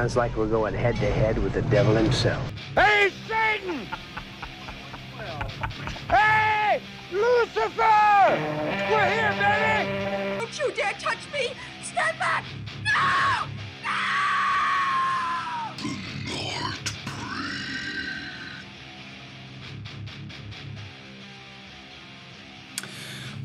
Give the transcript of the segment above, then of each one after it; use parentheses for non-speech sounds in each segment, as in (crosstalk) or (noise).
Sounds like we're going head to head with the devil himself. Hey, Satan! hey, Lucifer! We're here, baby! Don't you dare touch me! Stand back! No!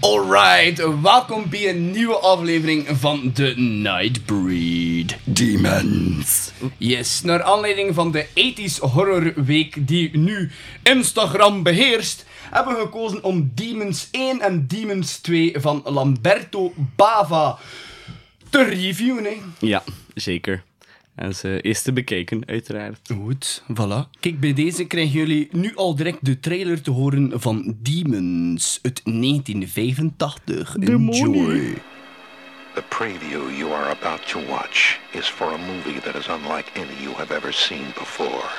Alright, welkom bij een nieuwe aflevering van The Nightbreed. Demons. Yes, naar aanleiding van de 80s horrorweek die nu Instagram beheerst, hebben we gekozen om Demons 1 en Demons 2 van Lamberto Bava te reviewen. Hè. Ja, zeker. En ze eerst te bekijken, uiteraard. Goed, voilà. Kijk, bij deze krijgen jullie nu al direct de trailer te horen van Demons uit 1985. Enjoy. The preview you are about to watch is for a movie that is unlike any you have ever seen before.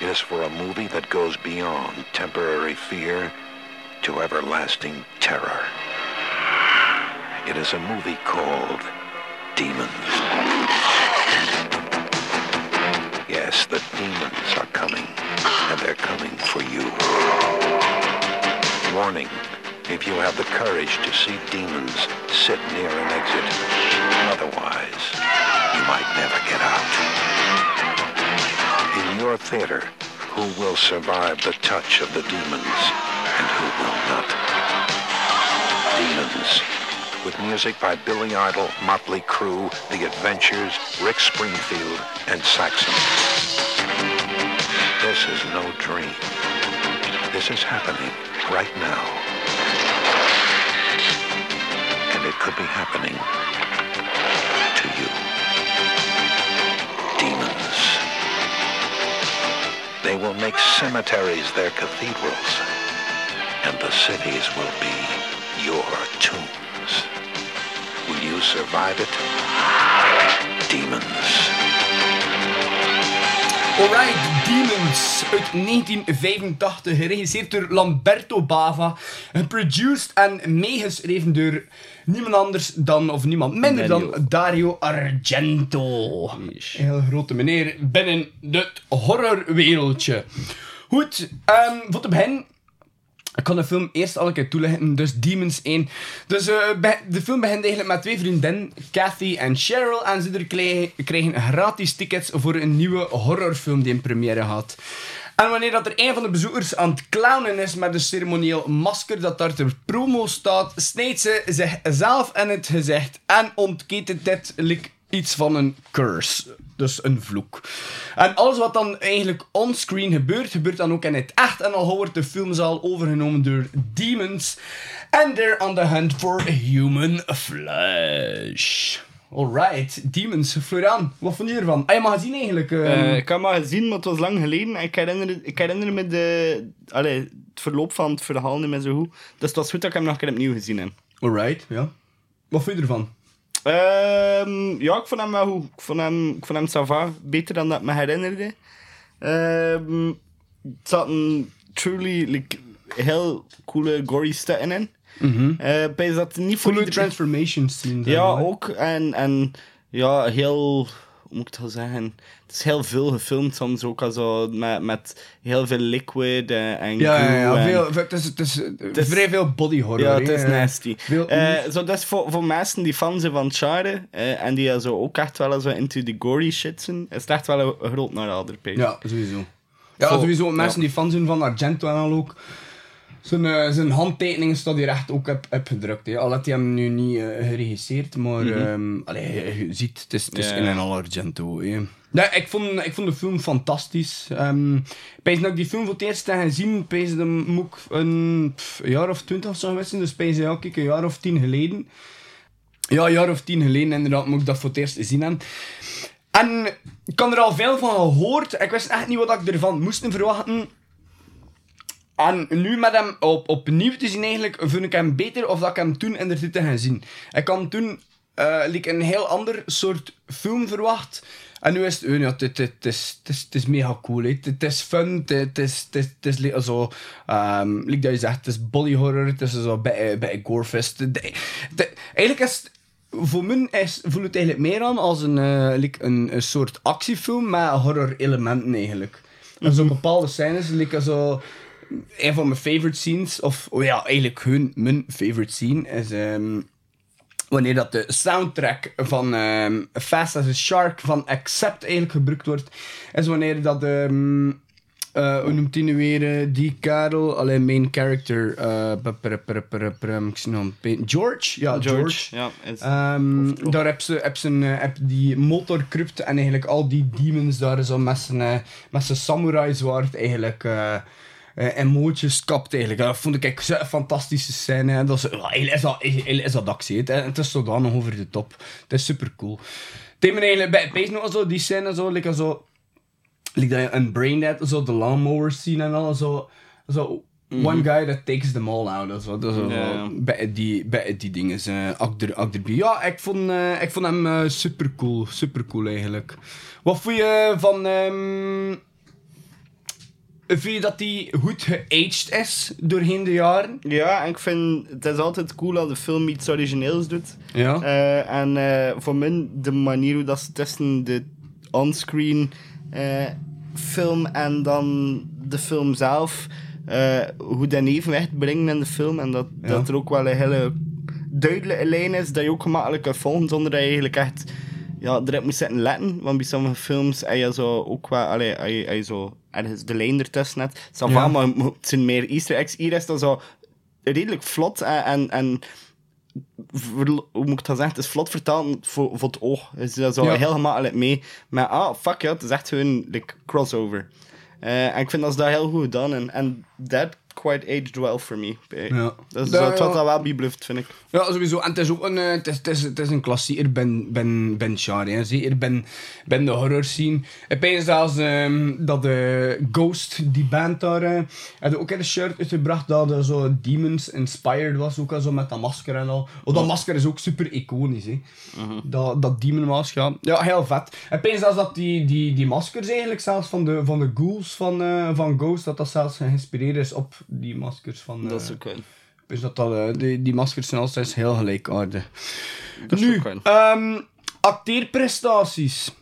It is for a movie that goes beyond temporary fear to everlasting terror. It is a movie called Demons. If you have the courage to see demons, sit near an exit. Otherwise, you might never get out. In your theater, who will survive the touch of the demons, and who will not? Demons. With music by Billy Idol, Motley Crue, The Adventures, Rick Springfield, and Saxon. This is no dream. This is happening right now. Could be happening to you. Demons. They will make cemeteries their cathedrals, and the cities will be your tombs. Will you survive it? Demons. Alright, Demons uit 1985, geregisseerd door Lamberto Bava, geproduced en meegeschreven door niemand anders dan, of niemand minder dan Dario Argento. Een heel grote meneer binnen het horrorwereldje. Goed, ehm, voor te beginnen ik kan de film eerst al een keer toelichten. Dus Demons 1. Dus eh, de film begint eigenlijk met twee vriendinnen, Kathy en Cheryl. En ze krijgen, gratis tickets voor een nieuwe horrorfilm die in première gaat. En wanneer dat er een van de bezoekers aan het clownen is met een ceremonieel masker dat daar ter promo staat, snijdt ze zichzelf in het gezicht en ontketent dit iets van een curse. Dus een vloek. En alles wat dan eigenlijk onscreen gebeurt, gebeurt dan ook in het echt. En al wordt de filmzaal overgenomen door demons. And they're on the hunt for human flesh. Alright, demons. Florian, wat vond je ervan? Heb je al gezien eigenlijk? Eh, ik heb maar gezien, maar het was lang geleden. En ik herinner, ik herinner me de, allee, het verloop van het verhaal niet meer zo goed. Dus het was goed dat ik hem nog een keer opnieuw gezien heb. Alright, ja. Wat vond je ervan? Ehm, ja, ik vond hem wel goed. Ik vond hem, ik vond hem. Beter dan dat ik me herinnerde. Ehm het zat een truly like, heel coole gory stukken in. Eh, bij dat niet voor iedereen- transformation scene. Ja, ook. En, en ja, heel... Hoe moet ik het wel zeggen? Het is heel veel gefilmd soms ook. Also, met, met heel veel liquid en, en Ja, ja, ja. en- Veel, het is, het is, eh, is- vrij veel body horror. ja, het is nasty. Veel- Eh, zo, dat is voor, voor mensen die fan zijn van het genre eh, en die zo ook echt wel zo into the gory shit zijn, is het echt wel een, groot narader, page. Ja, sowieso. Ja, sowieso. Mensen ja. die fan zijn van Argento en al ook. Zijn, eh, zijn handtekeningen staat hier echt ook op, op gedrukt. Hè. Al had hij hem nu niet eh, geregisseerd, maar allee, je, ziet, het is, het is in ja. en al Argento. Nee, ik, vond, ik vond de film fantastisch. Pijs dat ik die film voor het eerst heb gezien, pijs dat moet ik een, pff, een jaar of twintig of zo geweest zijn. Dus pijs ja, kijk, een jaar of tien geleden. Ja, een jaar of tien geleden inderdaad moet ik dat voor het eerst zien hebben. En ik kan er al veel van gehoord. Ik wist echt niet wat ik ervan moest verwachten. En nu met hem op, opnieuw te zien eigenlijk, vind ik hem beter of dat ik hem toen in de titel gaan zien. Ik had toen eh, like een heel ander soort film verwacht. En nu is het, eh, ja, het, het, het, is, het, is, het is mega cool. Het, het is fun, het, het is, het het is like zo, ehm like dat je zegt, het is body horror, het is zo bij, bij gorefest. Eigenlijk is voor mij is, voelt het eigenlijk meer aan als een, eh, like een, een soort actiefilm met horror elementen eigenlijk. En zo bepaalde scènes, like zo... Een van mijn favorite scenes, of oh ja, eigenlijk hun, mijn favorite scene, is ehm, wanneer dat de soundtrack van ehm, Fast as a Shark van Accept eigenlijk gebruikt wordt, is wanneer dat ehm, eh, hoe noemt hij nu weer? eh, die Karel, alleen main character. pe- George? Ja, George. Ja, is, Ehm, daar heb ze, heb ze een, heb die motorcrypt en eigenlijk al die demons daar zo met zijn, met zijn samurai zwaard eigenlijk eh, emoties kapt eigenlijk. Dat vond ik echt zo'n fantastische scène. hè. Dat is, is dat, eigenlijk is dat actie. Het is zodanig over de top. Het is super cool. Het eigenlijk bij nog zo, die scène zo, like, zo like dat je een Braindead, zo de lawnmower scene en al, zo, zo one guy that takes them all out, dat is bij die, bij die dingen, uh. Ja, ik vond, eh, ik vond hem eh, super cool, super cool eigenlijk. Wat vond je van, ehm vind je dat die goed geaged is doorheen de jaren? Ja, en ik vind het is altijd cool dat de film iets origineels doet. Ja. Eh, en eh, voor mij, de manier hoe dat ze tussen de onscreen eh, film en dan de film zelf, hoe dat evenwicht brengen in de film. En dat, Ja. dat er ook wel een hele duidelijke lijn is dat je ook gemakkelijk kan volgen zonder dat je eigenlijk echt ja, erop moet zitten letten. Want bij sommige films heb je zo ook wel, allee, je, heb je zo ergens de lijn ertussen net. Ça Ja. maar het zijn meer easter eggs. Hier is dat zo redelijk vlot en, en, hoe moet ik dat zeggen? Het is vlot vertaald voor, voor het oog. Is dat zo Ja. heel gemakkelijk mee. Maar ah, fuck ja, het is echt like, crossover. Eh, en ik vind dat ze dat heel goed gedaan. En, en that quite aged well for me. Ja. Dat is Ja, dat ja. wat dat wel bebluft, vind ik. Ja, sowieso. En het is ook een, eh, het is, het is, het is een klassieker ben, ben, ben genre. Zeker ben, ben de horror scene. Ik weet zelfs ehm, dat de Ghost, die band daar, eh, had ook een shirt uitgebracht dat er zo Demons inspired was. Ook al zo met dat masker en al. Oh, dat masker is ook super iconisch. Hè. Dat, dat demon mask, ja. Ja, heel vet. Ik zelfs dat die, die, die maskers eigenlijk zelfs van de, van de ghouls van, eh, van Ghost, dat dat zelfs geïnspireerd is op die maskers van... Dat eh, is ook wel. dus dat, dat eh, die, die maskers zijn altijd heel gelijkaardig. Dat is Nu, ehm acteerprestaties.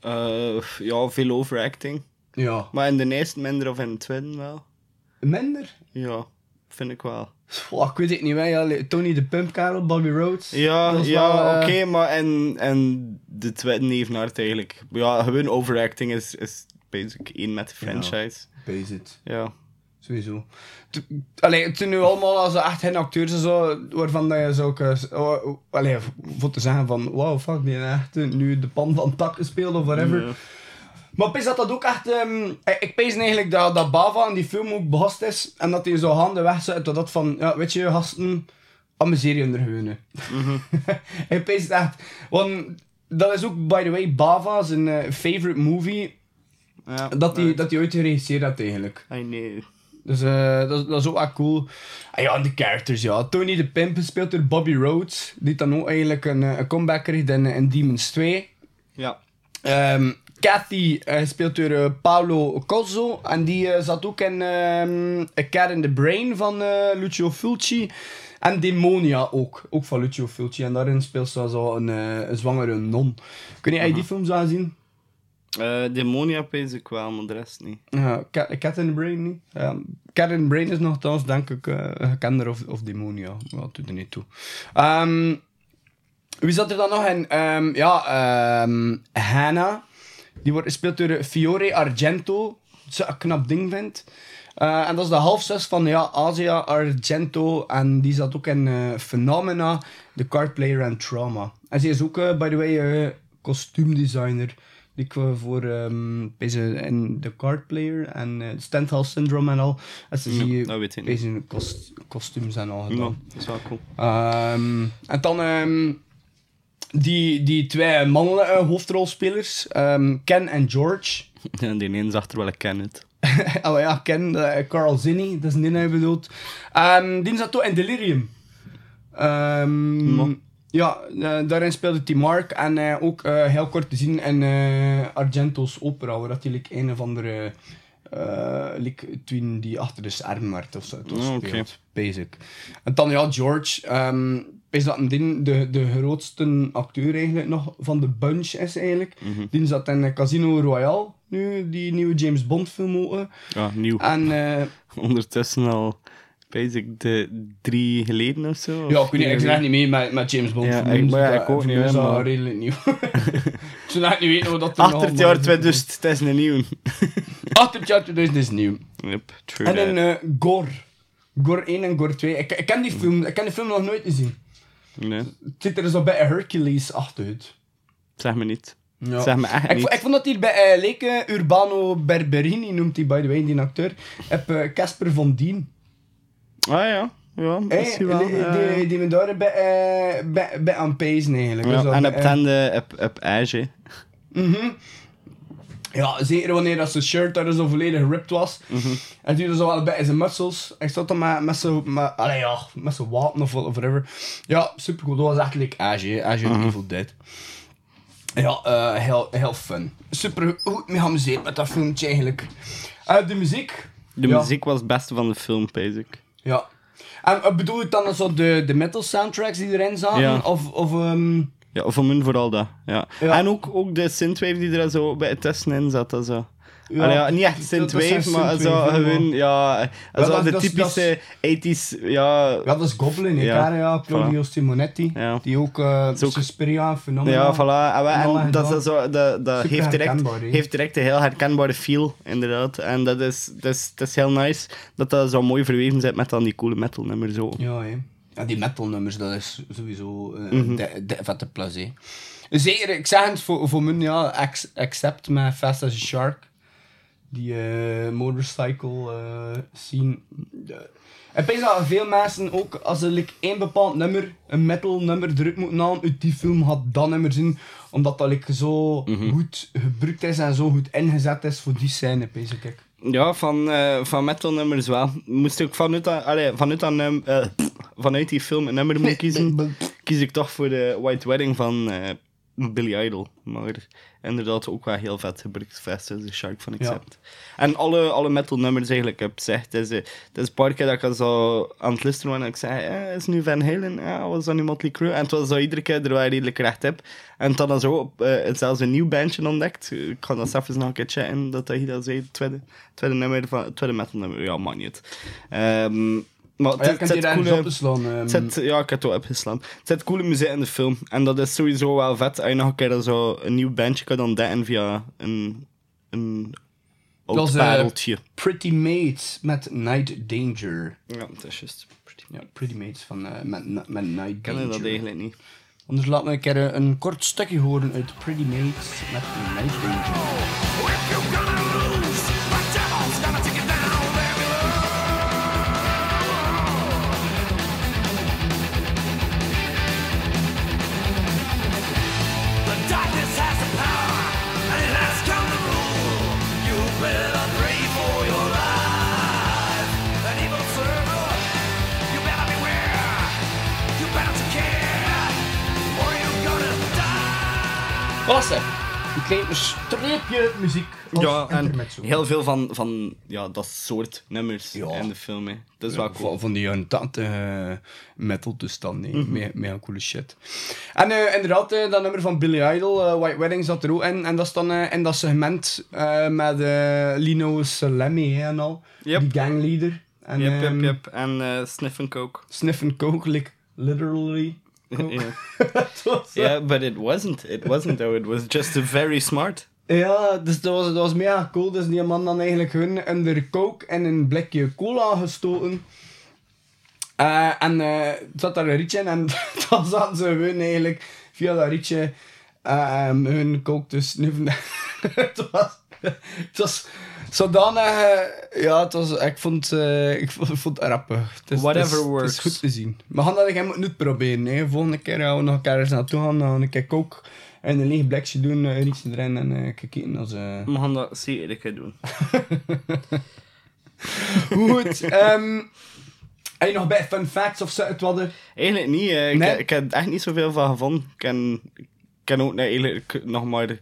Eh, ja, veel overacting. Ja. Maar in de eerste minder of in de tweede wel. Minder? Ja, vind ik wel. Ik weet het niet. Ja, Tony de Pump Carol, Bobby Rhodes. Ja, is ja eh, oké, maar en, en de tweede evenaart eigenlijk. Ja, gewoon overacting is, is basic één met de franchise. Base it. Ja. Sowieso. Allee, het zijn nu allemaal als echt geen acteurs en zo, waarvan dat je zo ook... eh, Allee, voor te zeggen van, wow, fuck, die echt eh, nu de pan van tak gespeeld of whatever. Maar ik dat dat ook echt... ehm, ik- ik pees eigenlijk dat, dat Bava in die film ook behast is. En dat hij zo handen wegzet tot dat van... Ja, weet je, gasten... Amuseer je er (laughs) ik pees het echt... Want dat is ook, by the way, Bava zijn eh, favorite movie... Ja, Dat hij nee. dat ooit geregisseerd heeft eigenlijk. Ai, nee. Dus eh, dat, is- dat is ook echt cool. Ah ja, en de characters, ja. Tony de Pimp gespeeld door Bobby Rhodes. Die dan ook eigenlijk een, eh, een comeback kreeg in, in Demons 2. Ja. Ehm Kathy eh, gespeeld door eh, Paolo Cozzo. En die eh, zat ook in ehm A Cat in the Brain van eh, Lucio Fulci. En Demonia ook. Ook van Lucio Fulci. En daarin speelt ze zo een, eh, een zwangere non. Kun je uh die films aanzien? Eh, Demonia pees ik wel, maar de rest niet. Ja, Cat, in Brain niet. Ja, Cat in Brain is nogthans, denk ik, eh gekender of, of Demonia. Maar dat doet er niet toe. Ehm, wie zat er dan nog in? Ehm, ja, ehm Hannah. Die wordt gespeeld door Fiore Argento. Ze een knap ding vindt. Eh, en dat is de halfzus van ja, Asia Argento. En die zat ook in Phenomena, The Card Player en Trauma. En ze is ook, by the way, kostuumdesigner. Die ik eh, voor deze in The Card Player en eh Stendhal Syndrome en al. En ze dat weet ik kost, kostuums en al Ja, gedaan. dat is wel cool. Ehm, en dan ehm, die, die twee mannelijke hoofdrolspelers, ehm, Ken en George. (laughs) Die ene zag er wel, ik ken het. (laughs) oh ja, Ken, eh, Carl Zinni, dat is niet hij bedoeld. Ehm, die zat ook in Delirium. Ja. eh, daarin speelde hij Mark en eh, ook eh, heel kort te zien in Argento's opera, waar dat hij like, een of andere eh like, twin die achter de scherm werd of zo. Ah, speelt, basic. En dan ja, George. ehm, is dat een ding, de, de grootste acteur eigenlijk nog van de bunch is eigenlijk. Mhm. Die zat in Casino Royale nu, die nieuwe James Bond film ook. Ja, nieuw. En (laughs) Ondertussen al, basic de drie geleden of zo. ja, ik weet niet, ik echt niet mee met, met James Bond Ja, ik- maar ja, ik ook voor niet, mij is dat maar- redelijk nieuw. (laughs) ik zou echt niet weten hoe dat er Achter het jaar allemaal- 2000, het is een nieuw. (laughs) Achter het jaar 2000 is nieuw. Yep, true En in eh Gore. Gore 1 en Gore 2. Ik, ik ken die film, ik ken die film nog nooit gezien. Nee, Het ziet er zo bij Hercules achter uit. zeg me niet. Ja. Zeg me echt Ik, niet. ik vond dat hier bij eh, eh, Urbano Berberini, noemt hij by the way, die acteur. Heb eh, Casper van Dien. Ah ja, ja, Hey, misschien wel. die, die, ja. die daar bij, eh, bij, bij aan pezen eigenlijk. Ja, Dus dat en op eh, tanden, op, op ijsje. Ja, zeker wanneer dat zijn shirt daar zo volledig ripped was. En toen zo wel bij zijn muscles. Ik zat dan met, met allee, ja, met wapen of whatever. Ja, super goed. Dat was echt like Age. Age uit Evil Dead. Ja, eh, heel, heel fun. Super goed me geamuseerd met dat filmpje eigenlijk. Eh, de muziek. De ja, muziek was het beste van de film, basic. Ja. En eh, bedoel je dan zo de, de metal soundtracks die erin zaten? Ja. Of, of ehm, Ja, voor mij vooral dat. Ja. Ja. En ook, ook de synthwave die er zo bij het testen in zat. dat Zo. Ja, Ja, ja, niet echt synthwave, maar synthwave, gewoon, ja, Ja, zo dat- de dat typische 80s, ja, ja, dat is Goblin, Ja. ja. ja, Claudio Simonetti. Die ook uh, ook- Suspiria, Phenomena. Ja, voilà. En, we- en dat, is zo, dat, dat heeft, direct, heeft direct een heel herkenbare feel, inderdaad. En dat is, dat is, dat is heel nice dat dat zo mooi verweven zit met dan die coole metal nummer zo. Ja, hè. Ja, die metal nummers, dat is sowieso uh, de, de vette plus, hè. Zeker, ik zeg het voor, voor mij, ja, except met Fast as a Shark. Die eh, motorcycle eh, scene. Ik denk dat veel mensen ook, als ze like, één bepaald nummer, een metal nummer druk moeten halen uit die film, had dat nummer zien. Omdat dat like, zo Mhm. goed gebruikt is en zo goed ingezet is voor die scène, denk ik. Ja, van, eh, van metal nummers wel. Moest ik vanuit, dat, allee, vanuit, dat num- vanuit die film een nummer moeten kiezen, (laughs) kies ik toch voor de White Wedding van Billy Idol. Maar inderdaad ook wel heel vet gebruikt. As a Shark van Accept. En alle, alle metal nummers eigenlijk heb gezegd. Het is, eh, het is een paar keer dat ik al zo aan het luisteren was en ik zei, eh, is nu Van Halen? Ja, was dat nu Motley Crue? En het was zo iedere keer er waar redelijk recht heb. En dan zo op, eh, zelfs een nieuw bandje ontdekt. Ik ga dat zelfs nog een keer checken, dat hij dat zei. Het tweede, tweede nummer van, tweede metal nummer. Ja, man niet. Maar Oh ja, het, ik kan het eens coole- slaan. ehm. het ja, ik heb het ook opgeslaan. Het zit coole muziek in de film. En dat is sowieso wel vet. Als je nog een keer zo een nieuw bandje kan ontdekken via een, een oud Dat is, eh, pareltje. Pretty Mates met Night Danger. Ja, dat is juist. Pretty Ja, Pretty Mates van, eh, met, met Night Ik ken Danger. dat eigenlijk niet. Anders laat me een keer een kort stukje horen uit Pretty Mates met Night Danger. Zeg? Een klein streepje muziek. Ja, en heel veel van, van ja, dat soort nummers Ja. in de film. Hè. Dat is wel cool. Van, van die irritante uh, metal toestand, nee. Mhm. Mega, mega coole shit. En eh, inderdaad, eh, dat nummer van Billy Idol, eh, White Wedding, zat er ook in. En dat is dan eh, in dat segment eh, met eh, Lino Salemi hè, en al. Yep. Die gangleader. En Yep, yep, ehm, yep. En eh Sniff and Coke. Sniff and coke, like, literally. Ja. (laughs) Yeah, but it wasn't. It wasn't though. It was just very smart. Ja, dus dat was, dat was mega cool. Dus die man dan eigenlijk hun onder coke en een blikje cola gestoten. Eh, en eh, zat daar een rietje in en (laughs) dan zaten ze hun eigenlijk via dat rietje eh, hun coke te snuffen. (laughs) het was, het was zodanig, eh, ja, het was, ik vond, eh, ik vond, ik vond het rappig. Het is, Whatever het is, Het works. is goed te zien. We gaan dat ik moeten uitproberen. Hè. Volgende keer gaan we nog een keer eens naartoe gaan, dan een keer coke en een leeg blikje doen, eh, een rietje erin en eh kijken als... eh, We gaan dat zeker doen. (laughs) Goed. ehm heb je nog bij fun facts of zo het wat? Eigenlijk niet. eh. Ik, Nee? ik heb er echt niet zoveel van gevonden. Ik ken, ik ken ook nee, eigenlijk nog maar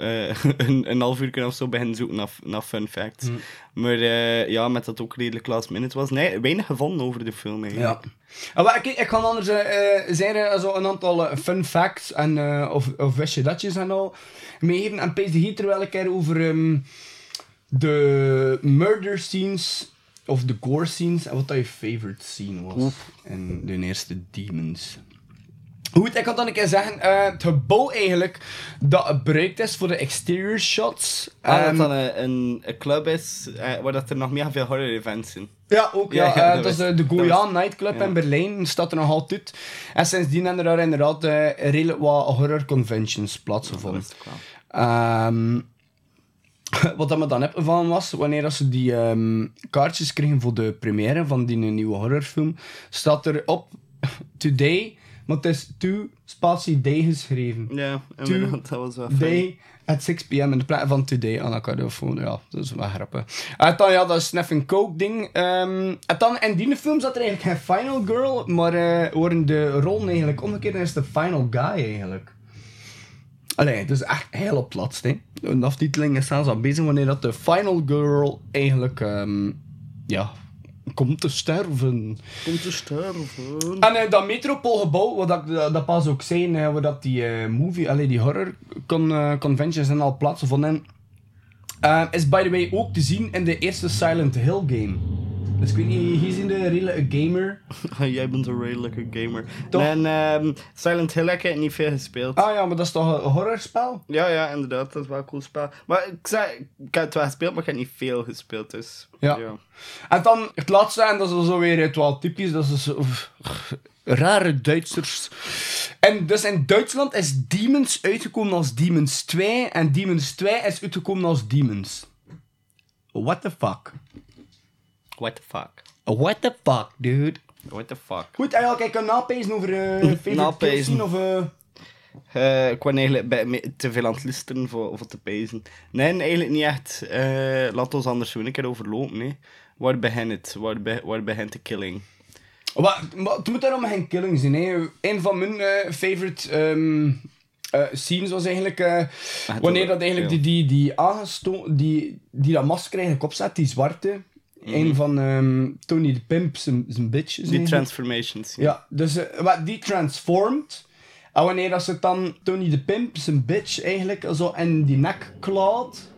eh, (laughs) een, een half uur of zo beginnen zoeken naar, naar fun facts. Hm. Maar eh, ja, met dat ook redelijk last minute was. Nee, weinig gevonden over de film eigenlijk. Ja. Ah, maar, kijk, ik kan anders eh, eh, zo een aantal fun facts en, of, of wist je datjes en al meegeven. En pees hier terwijl ik er over ehm, de murder scenes of de gore scenes en wat dat je favorite scene was in de eerste Demons. Goed, ik kan dan een keer zeggen, eh, het gebouw eigenlijk dat gebruikt is voor de exterior shots. Ah, dat ehm, dan een, een, een club is eh, waar dat er nog mega veel horror events zijn. Ja, ook. Ja, Ja, (laughs) ja, eh, dat dat is eh, de Goyaan Nightclub ja. in Berlijn. staat er nog altijd. En sindsdien hebben er daar inderdaad eh, redelijk wat horror conventions plaatsgevonden. Ehm (laughs) wat dat me dan heb van was, wanneer ze die ehm, kaartjes kregen voor de première van die nieuwe horrorfilm, staat er op (laughs) Today, maar het is to spatie day geschreven. Ja, dat was wel fijn. Day at 6 pm in de plaats van Today aan elkaar telefoon. Ja, dat is wel grappig. En dan, ja, dat is Sniff and Coke ding. Ehm, en dan, in die film zat er eigenlijk geen Final Girl, maar eh worden de rollen eigenlijk omgekeerd en is de Final Guy eigenlijk. Allee, het is echt heel op hè. De aftiteling is zelfs al bezig wanneer dat de Final Girl eigenlijk, ehm, ja, komt te sterven. Komt te sterven. En eh, dat Metropoolgebouw, wat ik dat, dat pas ook zei, eh, waar dat die eh, movie, allee, die horror con, eh, conventions en al plaatsvonden, is by the way ook te zien in de eerste Silent Hill game. Dus ik weet niet, hier zien de redelijke gamer. (laughs) Jij bent een redelijke gamer. Toch? En ehm, Silent Hill heb ik niet veel gespeeld. Ah ja, maar dat is toch een horrorspel? Ja, ja, inderdaad. Dat is wel een cool spel. Maar ik zei, ik heb het wel gespeeld, maar ik heb niet veel gespeeld. Dus Ja. En dan het laatste, en dat is zo weer het wel typisch, dat is zo, rare Duitsers. En dus in Duitsland is Demons uitgekomen als Demons 2 en Demons 2 is uitgekomen als Demons. What the fuck? What the fuck? What the fuck, dude? What the fuck? Goed, eigenlijk, ik kan napezen over uh, (laughs) favorite scene of... eh, Eh, ik was eigenlijk bij, te veel aan het listeren voor, voor te pezen. Nee, eigenlijk niet echt. Eh, laat ons anders doen. Ik keer overlopen. Nee. Waar begint het? Waar, be- waar begint de killing? Wat, maar het moet daarom geen killing zijn. Hè. Een van mijn eh, favorite ehm, eh, scenes was eigenlijk... eh, wanneer dat eigenlijk die, die, die aangesto die, die dat masker eigenlijk opzet, die zwarte. Een van ehm, Tony de Pimp, zijn bitch. Mhm. Die eigenlijk. transformations. Ja, dus eh, wat die transformt. En wanneer dat ze dan Tony de Pimp, zijn bitch, eigenlijk zo in die nek klaat.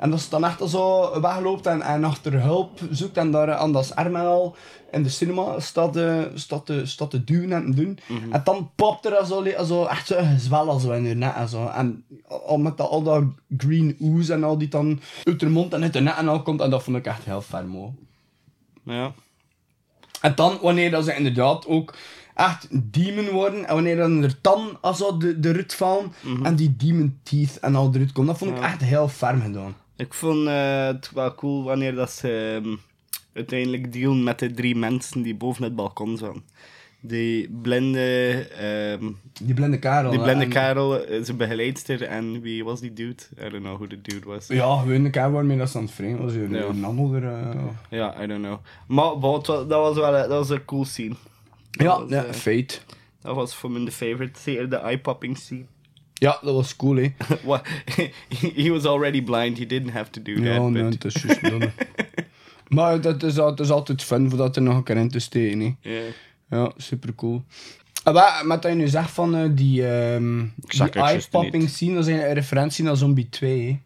En dat ze dan echt zo wegloopt en, en achter hulp zoekt en daar aan dat arm en al in de cinema staat, eh, staat, te, staat te duwen en te doen. En dan popt er zo, zo echt zo gezwel zo in nek en zo. En al met dat, al dat green ooze en al die dan uit de mond en uit de nek en al komt. En dat vond ik echt heel fermo. Ja. En dan, wanneer dat ze inderdaad ook echt demon worden, en wanneer dan er dan also de, de rut vallen, en die demon teeth en al eruit komen, dat vond ik Mhm. Ja. echt heel ferm gedaan. Ik vond eh, het wel cool wanneer dat ze ehm, uiteindelijk dealen met de drie mensen die boven het balkon zaten. Die blinde, ehm, Die blinde karel. die blinde en- kerel, eh, zijn begeleidster en wie was die dude? I don't know who the dude was. Ja, gewoon de karel waarmee dat ze aan het vreemd was. Een, Ja. een ander. eh, Ja, I don't know. Maar bon, het wa- dat was wel een, dat was een cool scene. ja, was, ja, eh, fate. Dat was voor me de favorite. Zeker de eye-popping scene. Ja, dat was cool, hè. (laughs) What? (laughs) he was already blind. He didn't have to do Ja, that. nee, het is juist. (laughs) Maar dat is, al- het is altijd fun voor dat er nog een keer in te steken, hè. Ja. Ja, super cool. Maar met dat je nu zegt van eh, die, ehm die eye-popping scene, dat is een referentie naar Zombie 2, hè.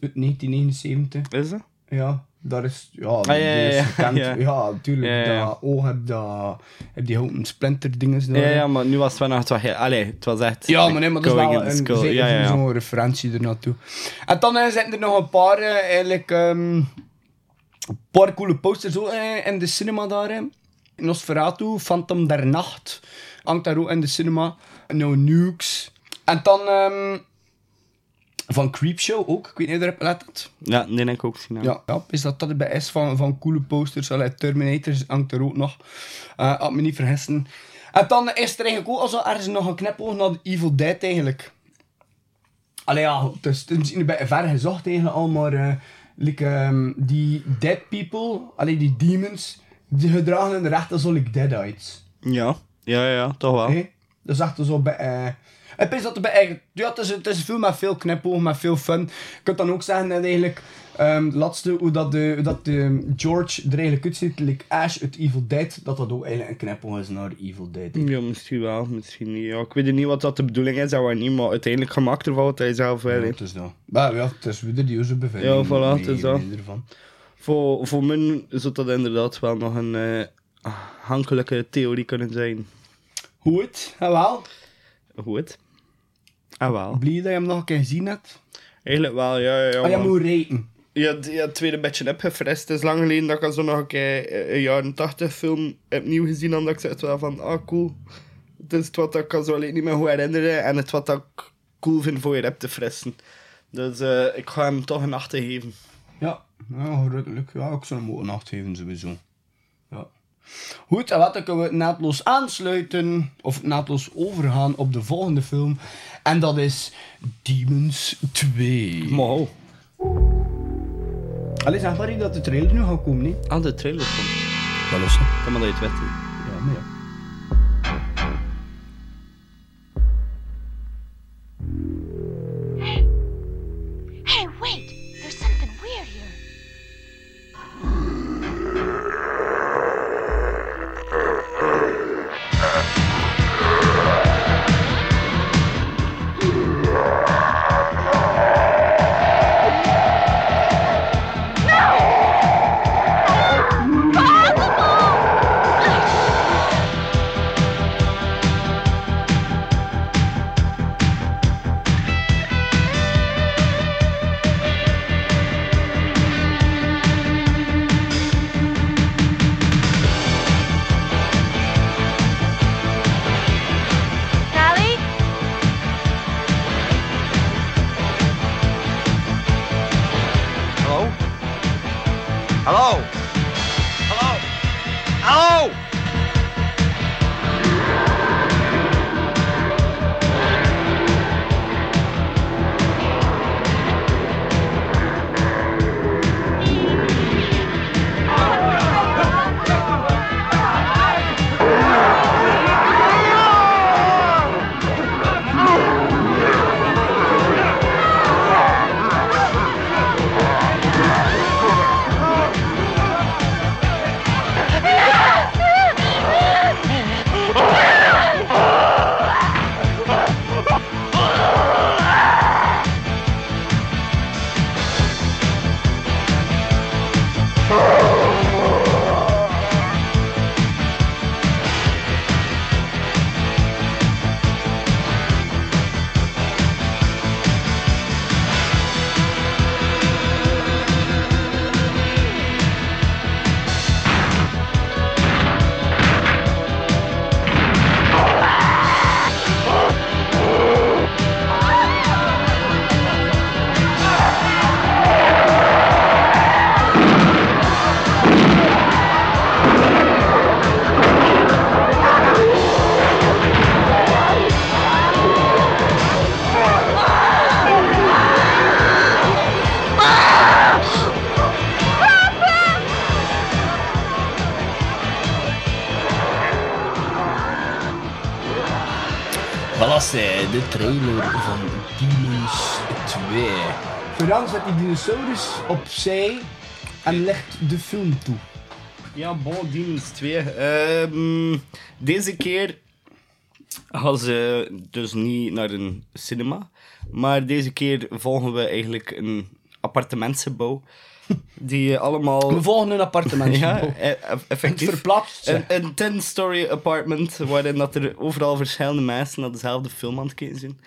Uit 1979. Is dat? Ja, daar is... Ja, Ah, ja, ja, (laughs) ja. Ja, tuurlijk. Ja. Dat oog heb, dat, heb die houten splinter dingen. Ja, ja, maar nu was het wel nog heel... Allee, het was echt... Ja, maar nee, maar dat is wel een, zeker Ja, ja, zo'n referentie ernaartoe. En dan eh, zitten er nog een paar, eh, eigenlijk, ehm, een paar coole posters ook, eh, in de cinema daar. eh. Nosferatu, Phantom der Nacht, hangt daar ook in de cinema. No Nukes. En dan ehm, van Creepshow ook, ik weet niet of je erop let. Ja, die heb ik ook gezien. Ja, ja is dat dat erbij is van, van coole posters. Allee, Terminator hangt er ook nog. Eh had me niet vergissen. En dan is er eigenlijk ook also ergens nog een knipoog naar de Evil Dead eigenlijk. Allee ja, het is, het is een beetje ver gezocht eigenlijk al, maar eh, like, ehm, die dead people, allee, die demons, die gedragen in de rechten zo like deadites. Ja, ja, ja, toch wel. Hé? Dat is echt zo bij... eh, Ik denk dat het bij eigenlijk... Ja, het is, het is film met veel knipogen, met veel fun. Je kunt dan ook zeggen dat eigenlijk... ehm laatste, hoe dat, de, hoe dat de George er eigenlijk uitziet, like Ash uit Evil Dead, dat dat ook eigenlijk een knipoog is naar Evil Dead. Ja, misschien wel, misschien niet. Ja, ik weet niet wat dat de bedoeling is, dat we niet, maar uiteindelijk gemaakt ervan wat hij zelf wil. Ja, het is dat. Maar ja, het is weer die onze bevinding. Ja, voilà, het is dat. Ervan. Voor, voor mij zou dat inderdaad wel nog een eh hankelijke theorie kunnen zijn. Goed, jawel. Goed. Ah, wel. Blij dat je hem nog een keer gezien hebt. Eigenlijk wel, ja. ja, ja Oh, je moet reten. Ja, d- ja, het tweede beetje heb gefrist. Het is lang geleden dat ik zo nog een keer eh, een jaren 80 film opnieuw gezien had. Dat ik zei wel van, ah cool. Het is het wat ik kan zo alleen niet meer goed herinneren. En het wat ik cool vind voor je rap te frissen. Dus eh, ik ga hem toch een 8 geven. Ja, ja gelukkig. Ja, ik zou hem ook een acht geven sowieso. Ja. Goed, en wat dan kunnen we naadloos aansluiten, of naadloos overgaan op de volgende film. En dat is Demons 2. Maar oh. Allee, zeg maar dat de trailer nu gaat komen, niet? Ah, de trailer komt. Wel eens, Dan moet je het weten. Ja, maar ja. Frans zet die dinosaurus opzij en legt de film toe. Ja, Bon Demons 2. Ehm, deze keer gaan ze dus niet naar een cinema. Maar deze keer volgen we eigenlijk een appartementsgebouw. Die allemaal... We volgen een appartement. (laughs) Ja, Ja, e- e- het effectief. verplaatst. Een, een 10-story apartment waarin dat er overal verschillende mensen naar dezelfde film aan het kijken zijn.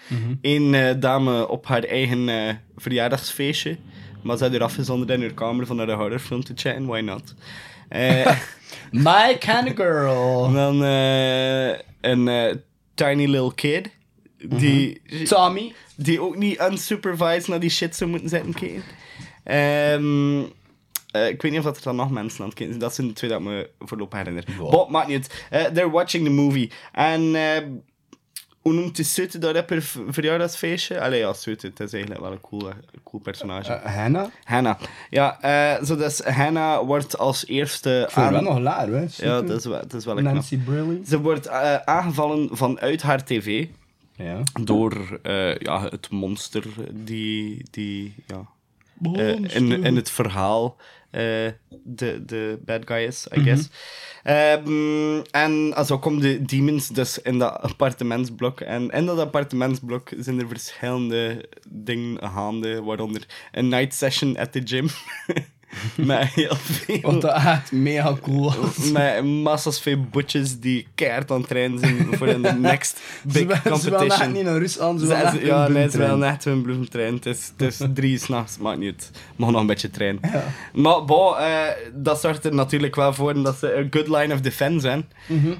Eén eh, dame op haar eigen eh, verjaardagsfeestje. Maar ze had er afgezonderd in haar kamer van naar een horrorfilm te chatten, why not? Eh, (laughs) (laughs) My kind of girl. en dan eh, een eh, tiny little kid. Die, Tommy. die ook niet unsupervised naar die shit zou moeten zitten kijken. Ehm, eh, ik weet niet of dat er dan nog mensen aan het kijken zijn. Dat zijn de twee dat ik me voorlopig herinner. Bob, maakt niet uit. Eh, they're watching the movie. En eh, hoe noemt de Sute dat v- verjaardagsfeestje? Allee, ja, Sute. Het is eigenlijk wel een cool, cool personage. Uh, Hannah. Hannah. Ja, zo dus Hannah wordt als eerste Ik vind aan... wel nog laar, hè. Ja, dat is wel, dat is wel een. Nancy Briley. Ze wordt aangevallen vanuit haar tv. Ja. door ja, het monster die, die ja, eh, in, in het verhaal eh, de, de bad guy is, I guess. Ehm, en also komen de demons dus in dat appartementsblok. En in dat appartementsblok zijn er verschillende dingen gaande, waaronder een night session at the gym. (laughs) (laughs) Met heel veel... Wat dat echt mega cool (laughs) was. Met massas veel butches die keihard aan het trainen zijn voor de next big Ze willen- Ze willen echt competition. niet naar Rusland, ze willen echt ja, nee, ze willen echt hun bloed trainen. Het is, het is drie s'nachts, maakt niet uit. Mag nog een beetje trainen. Maar bon, eh, dat zorgt er natuurlijk wel voor dat ze een good line of defense zijn.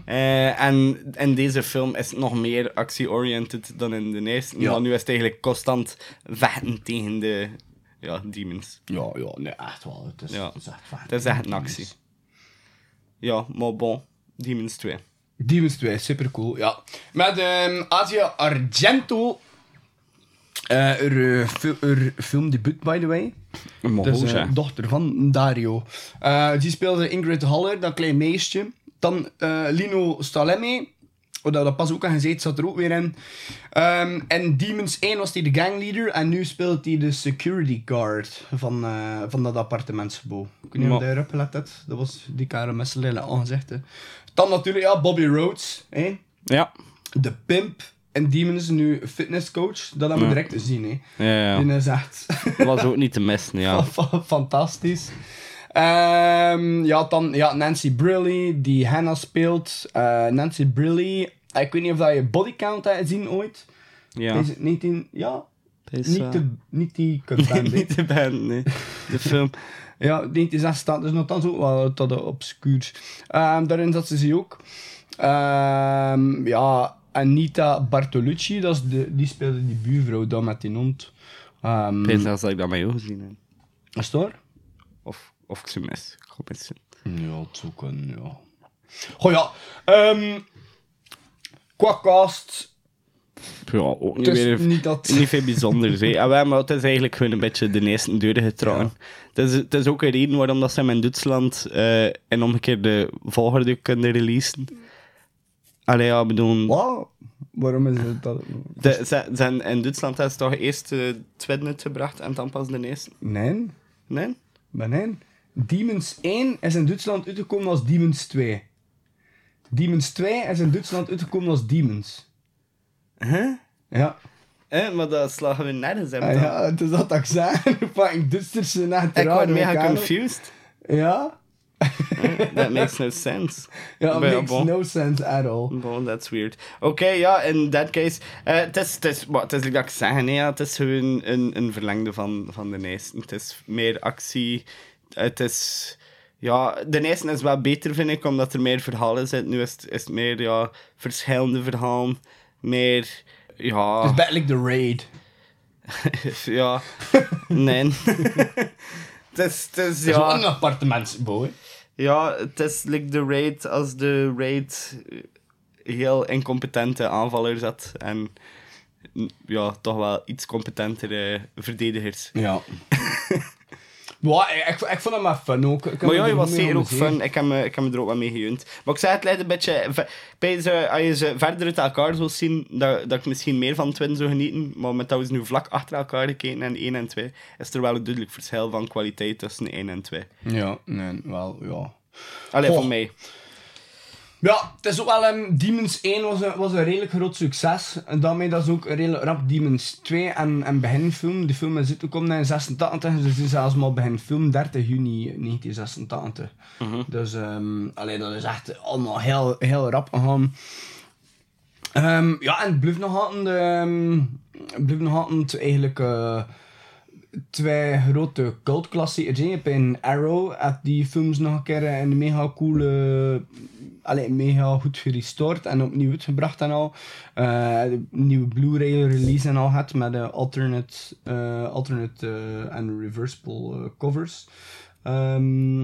Eh, en in deze film is het nog meer actie-oriented dan in de eerste. Ja. Maar nu is het eigenlijk constant vechten tegen de ja, demons. Ja, ja, nee, echt wel. Het is, Ja. het is echt waar. Het is echt een actie. Ja, maar bon, Demons 2. Demons 2, super cool, ja. Met ehm Asia Argento. eh er, eh, fil- er filmdebuut, by the way. Maar Dus dochter van Dario. Die speelde Ingrid Haller, dat klein meisje. Dan Lino Stalemme. Oh, dat, dat pas ook aan gezeten, zat er ook weer in. Ehm, en Demons 1 was hij de gangleader. En nu speelt hij de security guard van, eh, van dat appartementsgebouw. Ik weet niet of je daarop gelet hebt. Dat was die kare messelille aangezegd. hè. Dan natuurlijk, ja, Bobby Rhodes. Hè? Ja. De pimp. En Demons is nu fitnesscoach. Dat hebben we Ja. direct te zien. Hè. Ja, ja. Die is echt... was ook niet te missen, ja. (laughs) Fa- Ehm, ja, dan ja, Nancy Briley, die Hannah speelt. Eh, Nancy Briley, ik weet niet of dat je Bodycount hebt gezien ooit. Ja. Is het niet in... Ja, is, niet, de, niet die (laughs) niet de band, nee. De film. ja, die is echt staat dus nogthans ook wel tot de obscuur. Ehm, daarin zat ze ze ook. Ehm, ja, Anita Bartolucci, dat is de, die speelde die buurvrouw dan met die hond. Ehm Ik dat ik dat met jou gezien heb. is het? Of, of ik ze mis. Ik hoop het. Ja, kunnen, ja. Goh ja, ehm qua cast, Ja, ook niet het is weer... niet dat... Niet veel bijzonders, hè. Ah, wel, maar het is eigenlijk gewoon een beetje de eerste deuren getrokken. Het, is, het is ook een reden waarom dat ze hem in Duitsland eh en omgekeerd de volgorde kunnen releasen. Allee, ja, bedoel... Wow. Waarom is het dat? De, ze, zijn in Duitsland hebben ze toch eerst de tweede uitgebracht en dan pas de eerste? Nee, Nee? maar nee. Demons 1 is in Duitsland uitgekomen als Demons 2. Demons 2 is in Duitsland uitgekomen als Demons. Huh? Ja. Eh, maar dat slagen we nergens in. Ah, ja, het is dat ik zei. (laughs) Fucking Duitserse naar Ik word mega confused. Ja? That makes no sense. (laughs) Ja, makes bon. no sense at all. Bon, that's weird. Oké, ja, in that case. eh, Het is, het is, wat, dat ik zeg, nee, ja, het is gewoon een, een verlengde van, van de eerste. Het is meer actie. Het is... Ja, de eerste is wel beter, vind ik, omdat er meer verhalen zitten. Nu is het, is het meer, ja, verschillende verhalen. Meer, ja... Het is like The Raid. (laughs) ja, nee. (laughs) het is, het is, Het is ja... een appartementsbouw, hè. Ja, het is like de raid als de raid heel incompetente aanvallers had en ja, toch wel iets competentere verdedigers. Ja. (laughs) ja, ik, ik, vond hem maar fun ook. Ik Maar ja, je was zeker ook fun. Ik heb, me, ik heb me er ook wel mee gejunt. Maar ik zei het leidt een beetje... als je ze verder uit elkaar wil zien, dat, dat ik misschien meer van Twin zou genieten. Maar met dat we ze nu vlak achter elkaar gekeken en 1 en 2, is er wel een duidelijk verschil van kwaliteit tussen 1 en 2. Ja, nee, wel, ja. Allee, Goh. van mij. Ja, het is ook wel... Um, Demons 1 was een, was een redelijk groot succes. En daarmee dat is ook redelijk rap Demons 2 en, en beginfilm. Die film is uitgekomen in 86, dus het is zelfs maar beginfilm 30 juni 1986. Dus, ehm allee, dat is echt allemaal heel, heel rap gegaan. Ehm, ja, en het blijft nog altijd... ehm, het nog altijd eigenlijk... eh, twee grote cultklassiekers. Je hebt in Arrow had die films nog een keer een mega coole, allee, mega goed gerestored en opnieuw uitgebracht en al. Eh, nieuwe Blu-ray release en al had met de alternate, eh, alternate eh, en reversible covers. Ehm,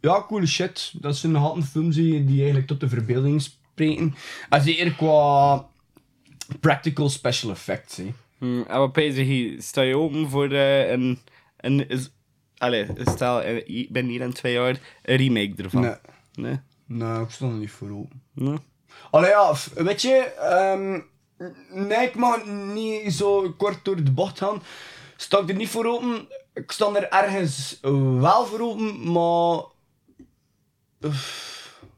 ja, coole shit. Dat zijn nog altijd films die, die eigenlijk tot de verbeelding spreken. En zeker qua practical special effects. Hè. Hm, en wat hier? Sta je open voor een... een is, allee, stel, ik ben hier in twee jaar een remake ervan. Nee, Nee? Nee, ik stond er niet voor open. Nee? Allee ja, weet je, ehm, Nee, ik mag niet zo kort door de bocht gaan. Sta ik er niet voor open. Ik sta er ergens wel voor open, maar... Uff.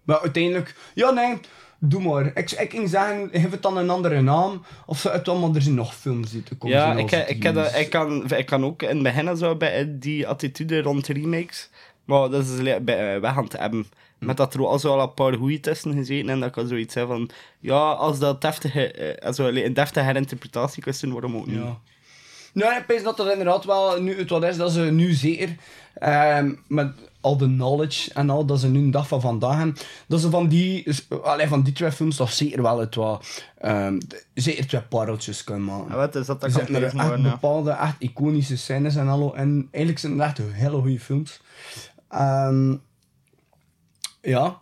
Maar uiteindelijk... Ja, nee, doe maar. Ik, ik ging zeggen, geef het dan een andere naam. Of het allemaal, er zijn nog films die te komen Ja, ik, ik, heb ik, kan, ik kan ook in het begin zo bij die attitude rond remakes. Maar dat is bij, weg aan het hebben. Met dat er al zo al een paar goede tussen gezeten en dat ik al zoiets heb van... Ja, als dat deftige, eh, also, een deftige herinterpretatie kan zijn, waarom ook niet? Ja. Nou, ik denk dat dat inderdaad wel nu het wat is, dat ze nu zeker ehm, met al de knowledge en al dat ze nu een dag van vandaag hebben, dat ze van die, allee, van die twee films toch zeker wel het wat, ehm, zeker twee pareltjes kunnen maken. En wat is dat? Dat kan er echt worden, ja. bepaalde, echt iconische scènes en al. En eigenlijk zijn het echt hele goede films. Ehm, ja.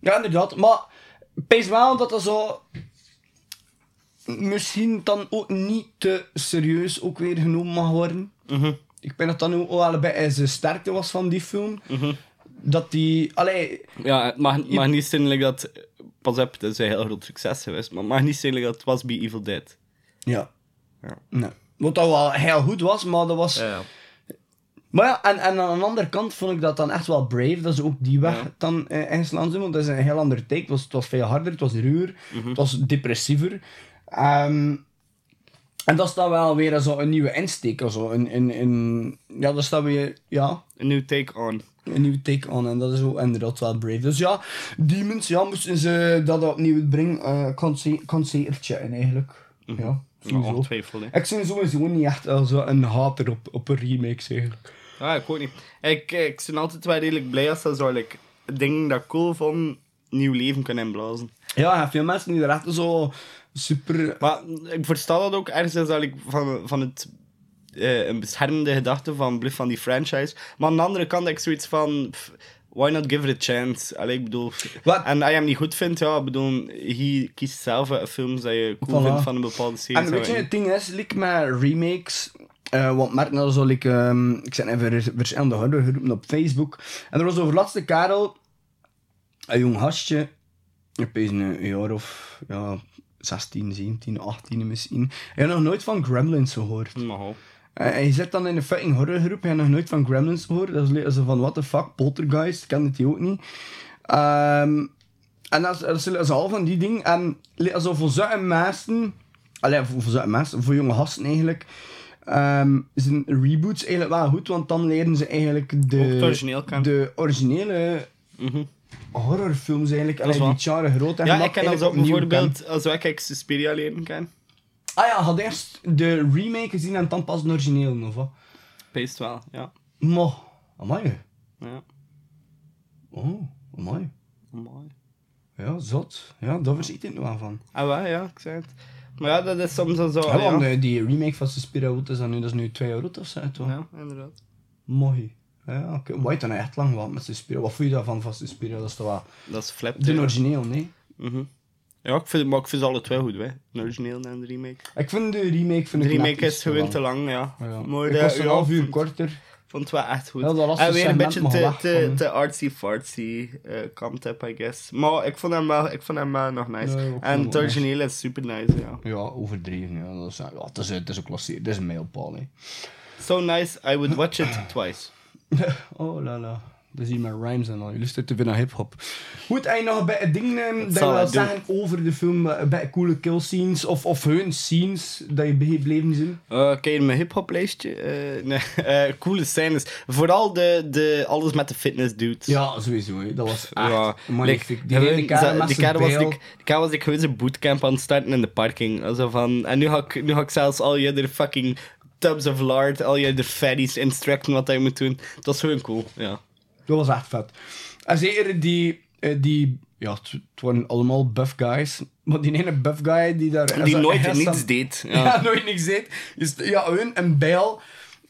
Ja, inderdaad. Maar ik pees wel dat dat zo... Misschien dan ook niet te serieus ook weer genomen mag worden. Mhm. Ik ben dat dan ook wel bij zijn sterkte was van die film. Mhm. Dat die... Allee, Ja, het mag, mag niet zijn like dat... Pas op, dat is een heel groot succes geweest. Maar het mag niet zijn like dat het was bij Evil Dead. ja. Ja. Nee. Wat dat wel heel goed was, maar dat was... Ja. Maar ja, en, en aan de andere kant vond ik dat dan echt wel brave, dat ze ook die weg Ja. dan eh, ingeslaan zijn, want dat is een heel ander take. Het was, het was veel harder, het was ruwer, Mhm. het was depressiever. Ehm, en dat is dan wel weer zo een nieuwe insteek, zo. Een, een, een, ja, dat is dan weer, ja, Een new take on. een nieuwe take on. En dat is ook inderdaad wel brave. Dus ja, Demons, ja, moesten ze dat opnieuw brengen, eh kan, ze, kan zeker checken eigenlijk. Ja, Mhm. Ja, ongetwijfeld. Ik ben sowieso niet echt eh, zo een hater op, op een remake, eigenlijk. Ja, ik ook niet. Ik, ik ben altijd wel redelijk blij als dat zo like, dingen dat ik cool vond, nieuw leven kunnen inblazen. Ja, veel mensen die er echt zo super... Maar ik versta dat ook ergens dat ik van, van het eh, een beschermende gedachte van blijf van die franchise. Maar aan de andere kant heb ik zoiets van pff, why not give it a chance? Allee, ik bedoel, Wat? en als je hem niet goed vindt, ja, ik bedoel, je kiest zelf een films dat je cool Voilà. vindt van een bepaalde serie. En weet je, het ding is, like met remakes... eh want merk nou zo, like, ehm, ik zet even verschillende horrorgroepen op Facebook. En er was over laatste Karel, een jong gastje, ik weet een jaar of ja, 16, 17, 18 misschien. Hij had nog nooit van Gremlins gehoord. Maar. En hij zit dan in een fucking horrorgroep, hij had nog nooit van Gremlins gehoord. Dat is zo van, what the fuck, Poltergeist, kende hij ook niet. Ehm, en dat is, dat is, dat is al van die dingen. En li- also voor zulke mensen, allee, voor, mensen, voor jonge gasten eigenlijk, ehm, zijn reboots eigenlijk wel goed, want dan leren ze eigenlijk de, origineel de originele Mhm. horrorfilms eigenlijk, waar. die jaren groot en Ja, ik ken als bijvoorbeeld, als ik Suspiria leren ken. Ah ja, had eerst de remake gezien en dan pas de origineel, of wat? Peest wel, ja. Maar, amai. ja. Oh, amai. Mooi. Ja, zot. Ja, daar verschiet ik nog wel van. Ah, wel, ja, ik zei het. Maar ja, dat is soms al zo. Ja, want ja. eh, die remake van Suspiria, wat is dat nu? Dat is nu 2 euro of zo, toch? ja, inderdaad. Mooi. Ja, oké. Wat heb je dan echt lang gehad met Suspiria? Wat vond je daarvan van Suspiria? Dat is toch wel... Dat is flip. De origineel, nee? Mhm. Ja, ik vind, maar ik vind ze alle twee goed, hè. De origineel en de remake. Ik vind de remake... Vind De remake is gewoon te lang, ja. Ja. Maar ik de- was een half uur korter. Vond het wel echt goed. Ja, dat laatste en weer een beetje te, te, te artsy-fartsy eh kant up, I guess. Maar ik vond hem wel, ik vond hem wel nog nice. Ja, en het origineel is super nice, ja. Ja, overdreven. Ja. Dat is, ja, het, is, het is een klassiek. Het is een mijlpaal. So nice, I would watch it twice. (laughs) Oh la la. Dat is hier met rhymes en al. Jullie luisteren te veel naar hip-hop. Goed, en nog bij het ding ehm, dat je wil zeggen over de film, eh, bij coole kill scenes of, of hun scenes dat je gebleven zijn? Uh, Kijk, mijn hip-hop lijstje. eh, nee, (laughs) eh, coole scènes. Vooral de, de, alles met de fitness dudes. Ja, sowieso. hè. Dat was echt Ja, magnifiek. die ene kerel was kerel was ik gewoon zijn bootcamp aan het starten in de parking. Also van, en nu ga, ik, nu ga ik zelfs al je fucking tubs of lard, al je other fatties instructen wat hij moet doen. Dat was gewoon cool, ja. Dat was echt vet. En zeker die, eh, die ja, het het waren allemaal buff guys. Maar die ene buff guy die daar... Die nooit niets deed. (laughs) Ja, Ja. nooit niks deed. Dus, ja, hun een bijl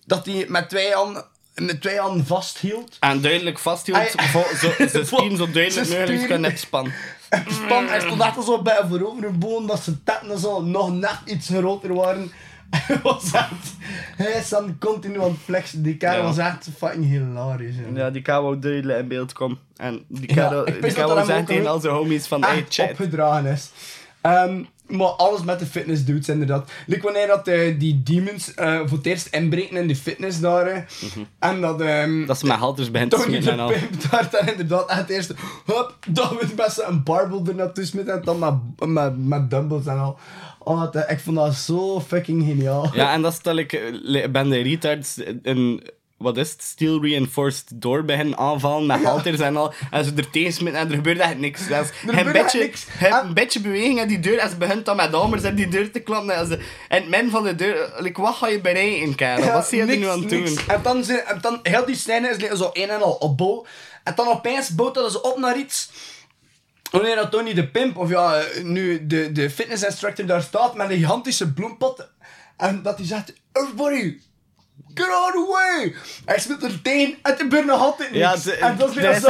dat hij met twee handen, met twee handen vasthield. En duidelijk vasthield, Hij- vo- zo, (laughs) zijn spieren zo duidelijk mogelijk kan net. Span, hij stond echt zo bij voorover een boom dat zijn tetten zo nog net iets groter waren. (laughs) Was echt... Hij is dan continu aan het flexen. Die kerel Ja. was echt fucking hilarisch. hè. Ja, die kerel wou duidelijk in beeld komen. En die Ja, kerel, ik die dat kerel dat zegt tegen een- al zijn homies van, hey chat. opgedragen is. Ehm, Maar alles met de fitness dudes, inderdaad. Like wanneer dat eh, die demons eh, voor het eerst inbreken in de fitness daar. eh, En dat... ehm Dat ze met halters begint te Tony smitten en de al. Pimp daar dan inderdaad echt eerst... Hup, dan met best een barbel er naartoe smitten en dan met, met, met dumbbells en al. Oh, dat, ik vond dat zo fucking geniaal. Ja, en dat dat ik eh, ben de retards een, wat is het, steel reinforced door beginnen aanvallen met halters en al. En ze er tegen en er gebeurt echt niks. Gebeurt een beetje, niks. En- een beetje beweging aan die deur en ze begint dan met hamers aan die deur te klappen. En ze, en het midden van de deur, like, wat ga je bereiken, kerel? Ja, wat zie je er niks, nu aan het doen? En dan, en dan, heel die scène is like zo een en al opbouw. En dan opeens bouwt dat ze op naar iets. Wanneer dat Tony de Pimp, of ja, nu de, de fitness instructor daar staat met een gigantische bloempot. En dat hij zegt, everybody, get out of the way. Hij speelt er tegen en gebeurt nog altijd niks. Ja, ze- en dat is weer zo-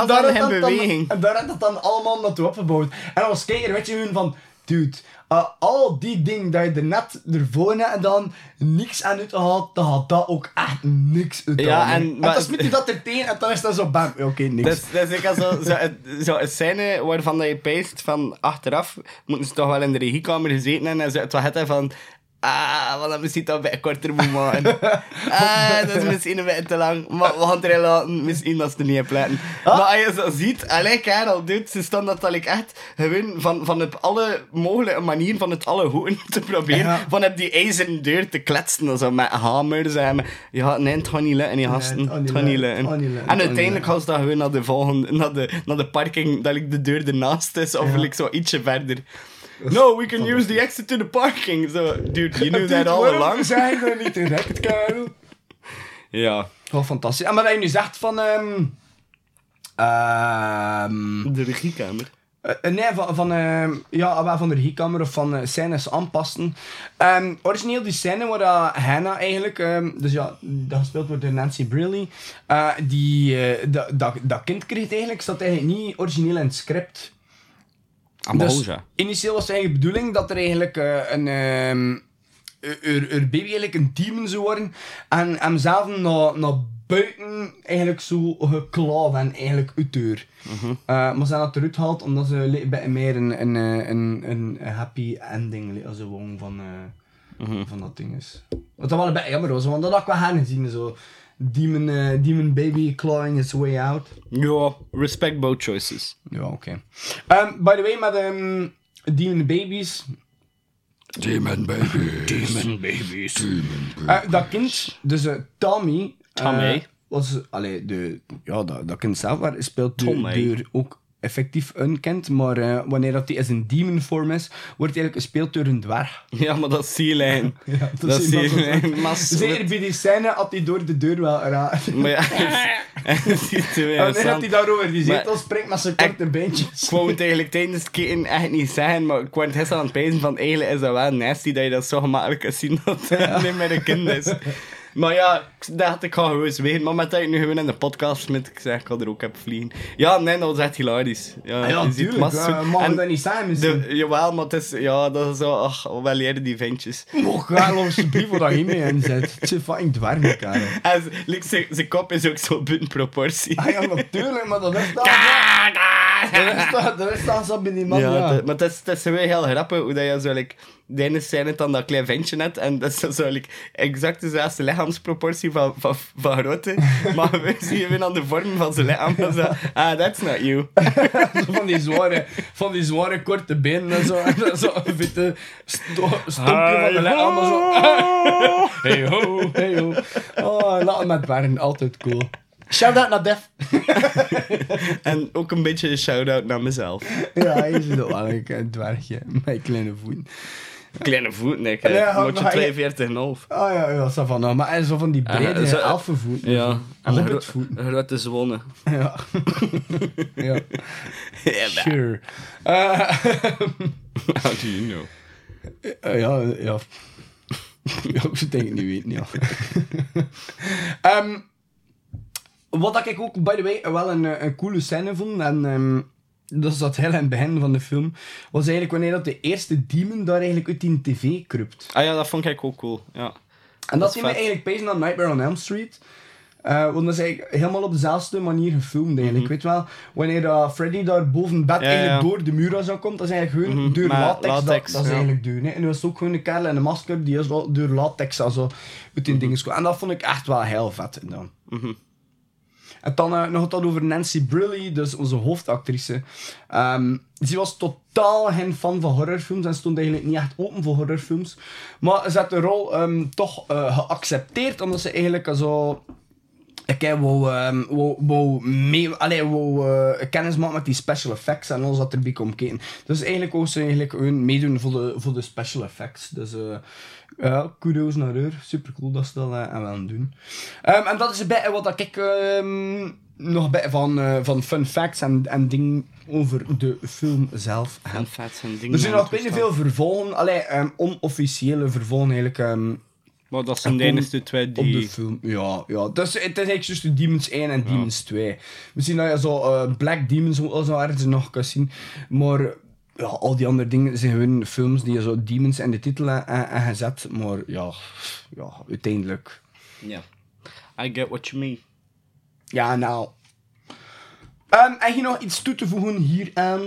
en daar had dat dan-. En daar had dat dan allemaal naartoe opgebouwd. En als kijker weet je gewoon van, dude, uh, al die dingen dat je er net ervoor hebt en dan niks aan uitgehaald, dan had dat ook echt niks uit. Ja, en- en maar- dan smit je dat er tegen en dan is dat zo bam, oké, niks. Dat is, dat is ook al zo, zo, zo een scène waarvan dat je peest van achteraf moeten ze toch wel in de regiekamer gezeten hebben en zo het wat het van ah, wat dat misschien toch een korter moet maken. ah, dat is misschien een beetje te lang, maar we gaan het erin laten, misschien dat ze er niet letten. Ah. Maar als je zo ziet, allee Karel, dude, ze staan dat like echt gewoon van, van op alle mogelijke manieren van het alle hoeken (laughs) te proberen, Ja. van op die ijzeren deur te kletsen, zo met hamers en ja, nee, het gaat niet lukken, die gasten, het niet het gaat niet lukken, het En het uiteindelijk gaan ze dan gewoon naar de volgende, naar de, naar de parking, dat ik de deur ernaast is, of Ja. like zo ietsje verder. No, we can use the exit to the parking. Zo, dude, you knew that all along. zijn we (laughs) niet direct, Karel? Ja, Wel fantastisch. En maar dat je nu zegt van... ehm ehm de regiekamer. Eh, nee, van, van, ehm, ja, wel van de regiekamer of van eh, scènes aanpassen. Ehm, origineel die scène waar dat Hannah eigenlijk, ehm, dus ja, dat gespeeld wordt door Nancy Briley, eh, die, eh, dat, dat, dat kind kreeg eigenlijk, zat eigenlijk niet origineel in het script. Dus initieel was het eigenlijk de bedoeling dat er eigenlijk eh, een... ehm er, er baby eigenlijk een demon zou worden en hem zelf naar, naar buiten eigenlijk zo geklauwd en eigenlijk uitdeur. Eh, maar ze hebben dat eruit gehaald omdat ze beetje meer een, een, een, een, happy ending als van, eh, van dat ding is. Wat dat wel een beetje jammer was, want dat had ik wel gaan zien. Zo. Demon, eh, demon baby clawing its way out. Ja, respect both choices. Ja, oké. Ehm, by the way, met ehm, Demon Babies. Demon baby. Demon babies. Eh, dat kind, dus eh, Tommy. Tommy. was, allee, de, ja, dat, dat kind zelf waar, speelt door, Tommy. door ook effectief kind. Maar eh, wanneer dat die is een demon vorm is, wordt hij eigenlijk gespeeld door een dwerg. (laughs) Ja, maar dat. (laughs) Ja, Dat is. Maar (laughs) Zeker bij die scène had hij door de deur wel raar. Maar ja, het En hij daarover die Maar- zetel springt met zijn korte beentjes. Ik wou het eigenlijk tijdens het kijken echt niet zeggen, maar ik word gisteren aan het pijzen van eigenlijk is dat wel nasty dat je dat zo gemakkelijk kan zien dat het niet meer een kind is. Maar ja, ik dacht ik ga gewoon weten, maar met dat ik nu gewoon in de podcast met ik zeg ik ga er ook op vliegen. Ja, nee, dat was echt hilarisch. Ja, Ah ja, je ziet tuurlijk. massa- Mogen en we dat niet zijn misschien? de, Jawel, maar het is, ja, dat is zo, ach, wel leren die ventjes. Mocht wel alsjeblieft wat je mee inzet. Het is fucking dwerg, Karel. En zijn- kop is ook zo buiten proportie. Ah ja, natuurlijk, maar dat is (laughs) dan... Dat is dan, dat is dan zo bij die man, Ja, ja. het- maar het is, het is wel heel grappig hoe dat je zo, like, de ene scène dan dat klein ventje net en dat is zo like, exact dezelfde lichaamsproportie van, van, van grootte, (laughs) maar we zien weer aan de vorm van zijn lichaam zo, ah, that's not you. (laughs) Van die zware, van die zware korte benen en zo. En dan zo een witte sto stompje van de leg. Allemaal zo. (laughs) Hey ho, hey ho. Oh, laat met Bern, altijd cool. Shout-out naar Def. En ook een beetje een shout-out naar mezelf. Ja, hij is ook wel een een dwergje met kleine voeten. Kleine voet, nee, Ja, ja, moet je hij- 42,5. Ah ja, ja, zo van, nou, maar is zo van die brede Ah, zo- elfenvoeten. Ja, en een Hobbitvoeten. gro- grote zwonnen. (laughs) Ja. ja. Ja, Sure. Eh, (laughs) How do you know? Eh, ja, ja. ja, ik denk het niet weten, ja. (laughs) Ehm, wat dat ik ook, by the way, wel een, eh, een coole scène vond, en ehm, dat zat heel in het begin van de film, was eigenlijk wanneer dat de eerste demon daar eigenlijk uit die tv kruipt. Ah ja, dat vond ik ook cool, ja. En dat is we vet. eigenlijk bezig naar Nightmare on Elm Street. Eh, want dat is eigenlijk helemaal op dezelfde manier gefilmd eigenlijk. Weet je wel, wanneer uh, Freddy daar boven bed Mhm. Ja, eigenlijk ja. door de muur zo komt, dat is eigenlijk gewoon Mhm, door latex, latex, dat, dat is ja. eigenlijk doen. Hè. En er was ook gewoon een kerel in een masker, die is wel door latex also, uit Mhm. die dingen kwam. En dat vond ik echt wel heel vet dan. En dan eh, nog wat over Nancy Briley, dus onze hoofdactrice. Ehm ze was totaal geen fan van horrorfilms en stond eigenlijk niet echt open voor horrorfilms. Maar ze had de rol ehm, toch eh, geaccepteerd, omdat ze eigenlijk zo... Ik heb wou, ehm, wou, mee, allee, wou eh, kennis maken met die special effects en alles wat erbij komt kijken. Dus eigenlijk wou ze eigenlijk meedoen voor de, voor de special effects. Dus eh, ja, kudos naar haar. Super cool dat ze dat eh, aan willen doen. Ehm, en dat is een beetje wat ik ehm, nog een beetje van, eh, van fun facts en, en dingen over de film zelf heb. En vet zijn dingen. Er zijn nog toestaan. veel vervolgen, allee, ehm, onofficiële vervolgen eigenlijk. Maar dat zijn de enige twee op de die... film. Ja, ja. Dus het is eigenlijk de Demons 1 en Demons 2. Misschien dat je zo eh, Black Demons of zo ergens nog kan zien. Maar ja, al die andere dingen zijn gewoon films die je zo Demons in de titel hebben gezet. Maar ja, ja, uiteindelijk. Ja. I get what you mean. Ja, nou. Ehm heb je nog iets toe te voegen hieraan?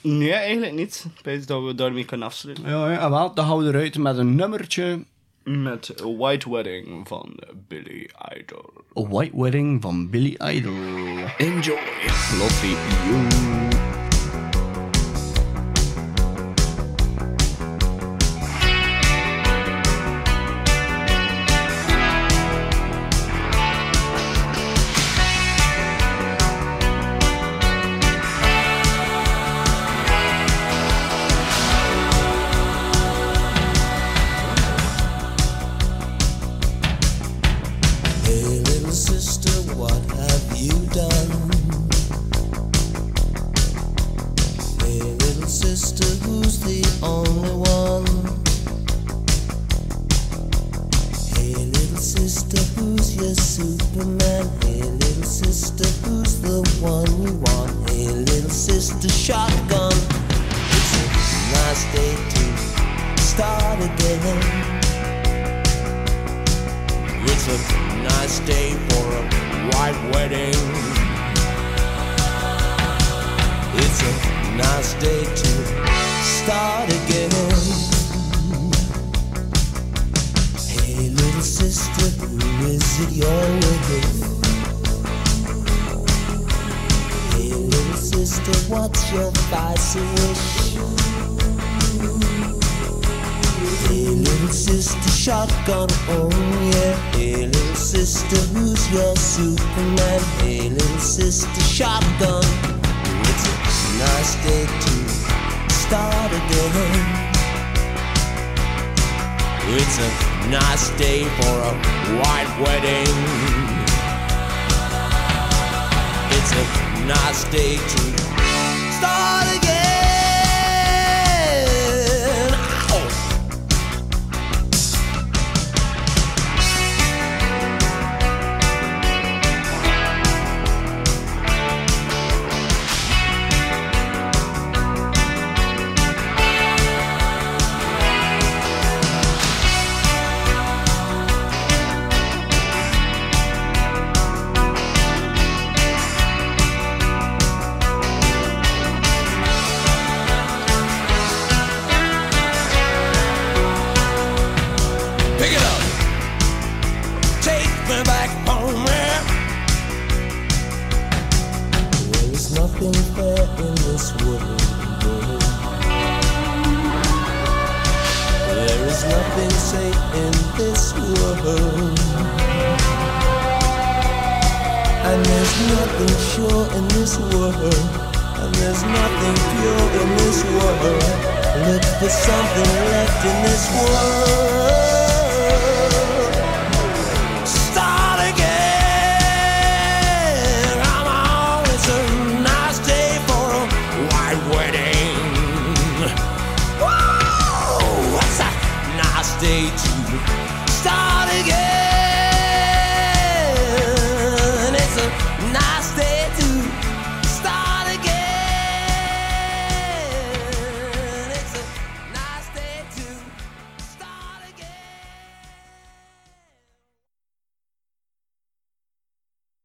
Nee, eigenlijk niet. Ik weet dat we daarmee kunnen afsluiten. Ja, ja wel, dan gaan we eruit met een nummertje. Met White Wedding van Billy Idol. A White Wedding van Billy Idol. Enjoy. Love Superman? Hey, little sister, who's the one you want? Hey, little sister, shotgun. It's a nice day to start again. It's a nice day for a white wedding. It's a nice day to your spicy? Hey, little sister, shotgun, oh yeah. Hey, little sister, who's your Superman? Hey, little sister, shotgun. It's a nice day to start again. It's a nice day for a white wedding. It's a nice day to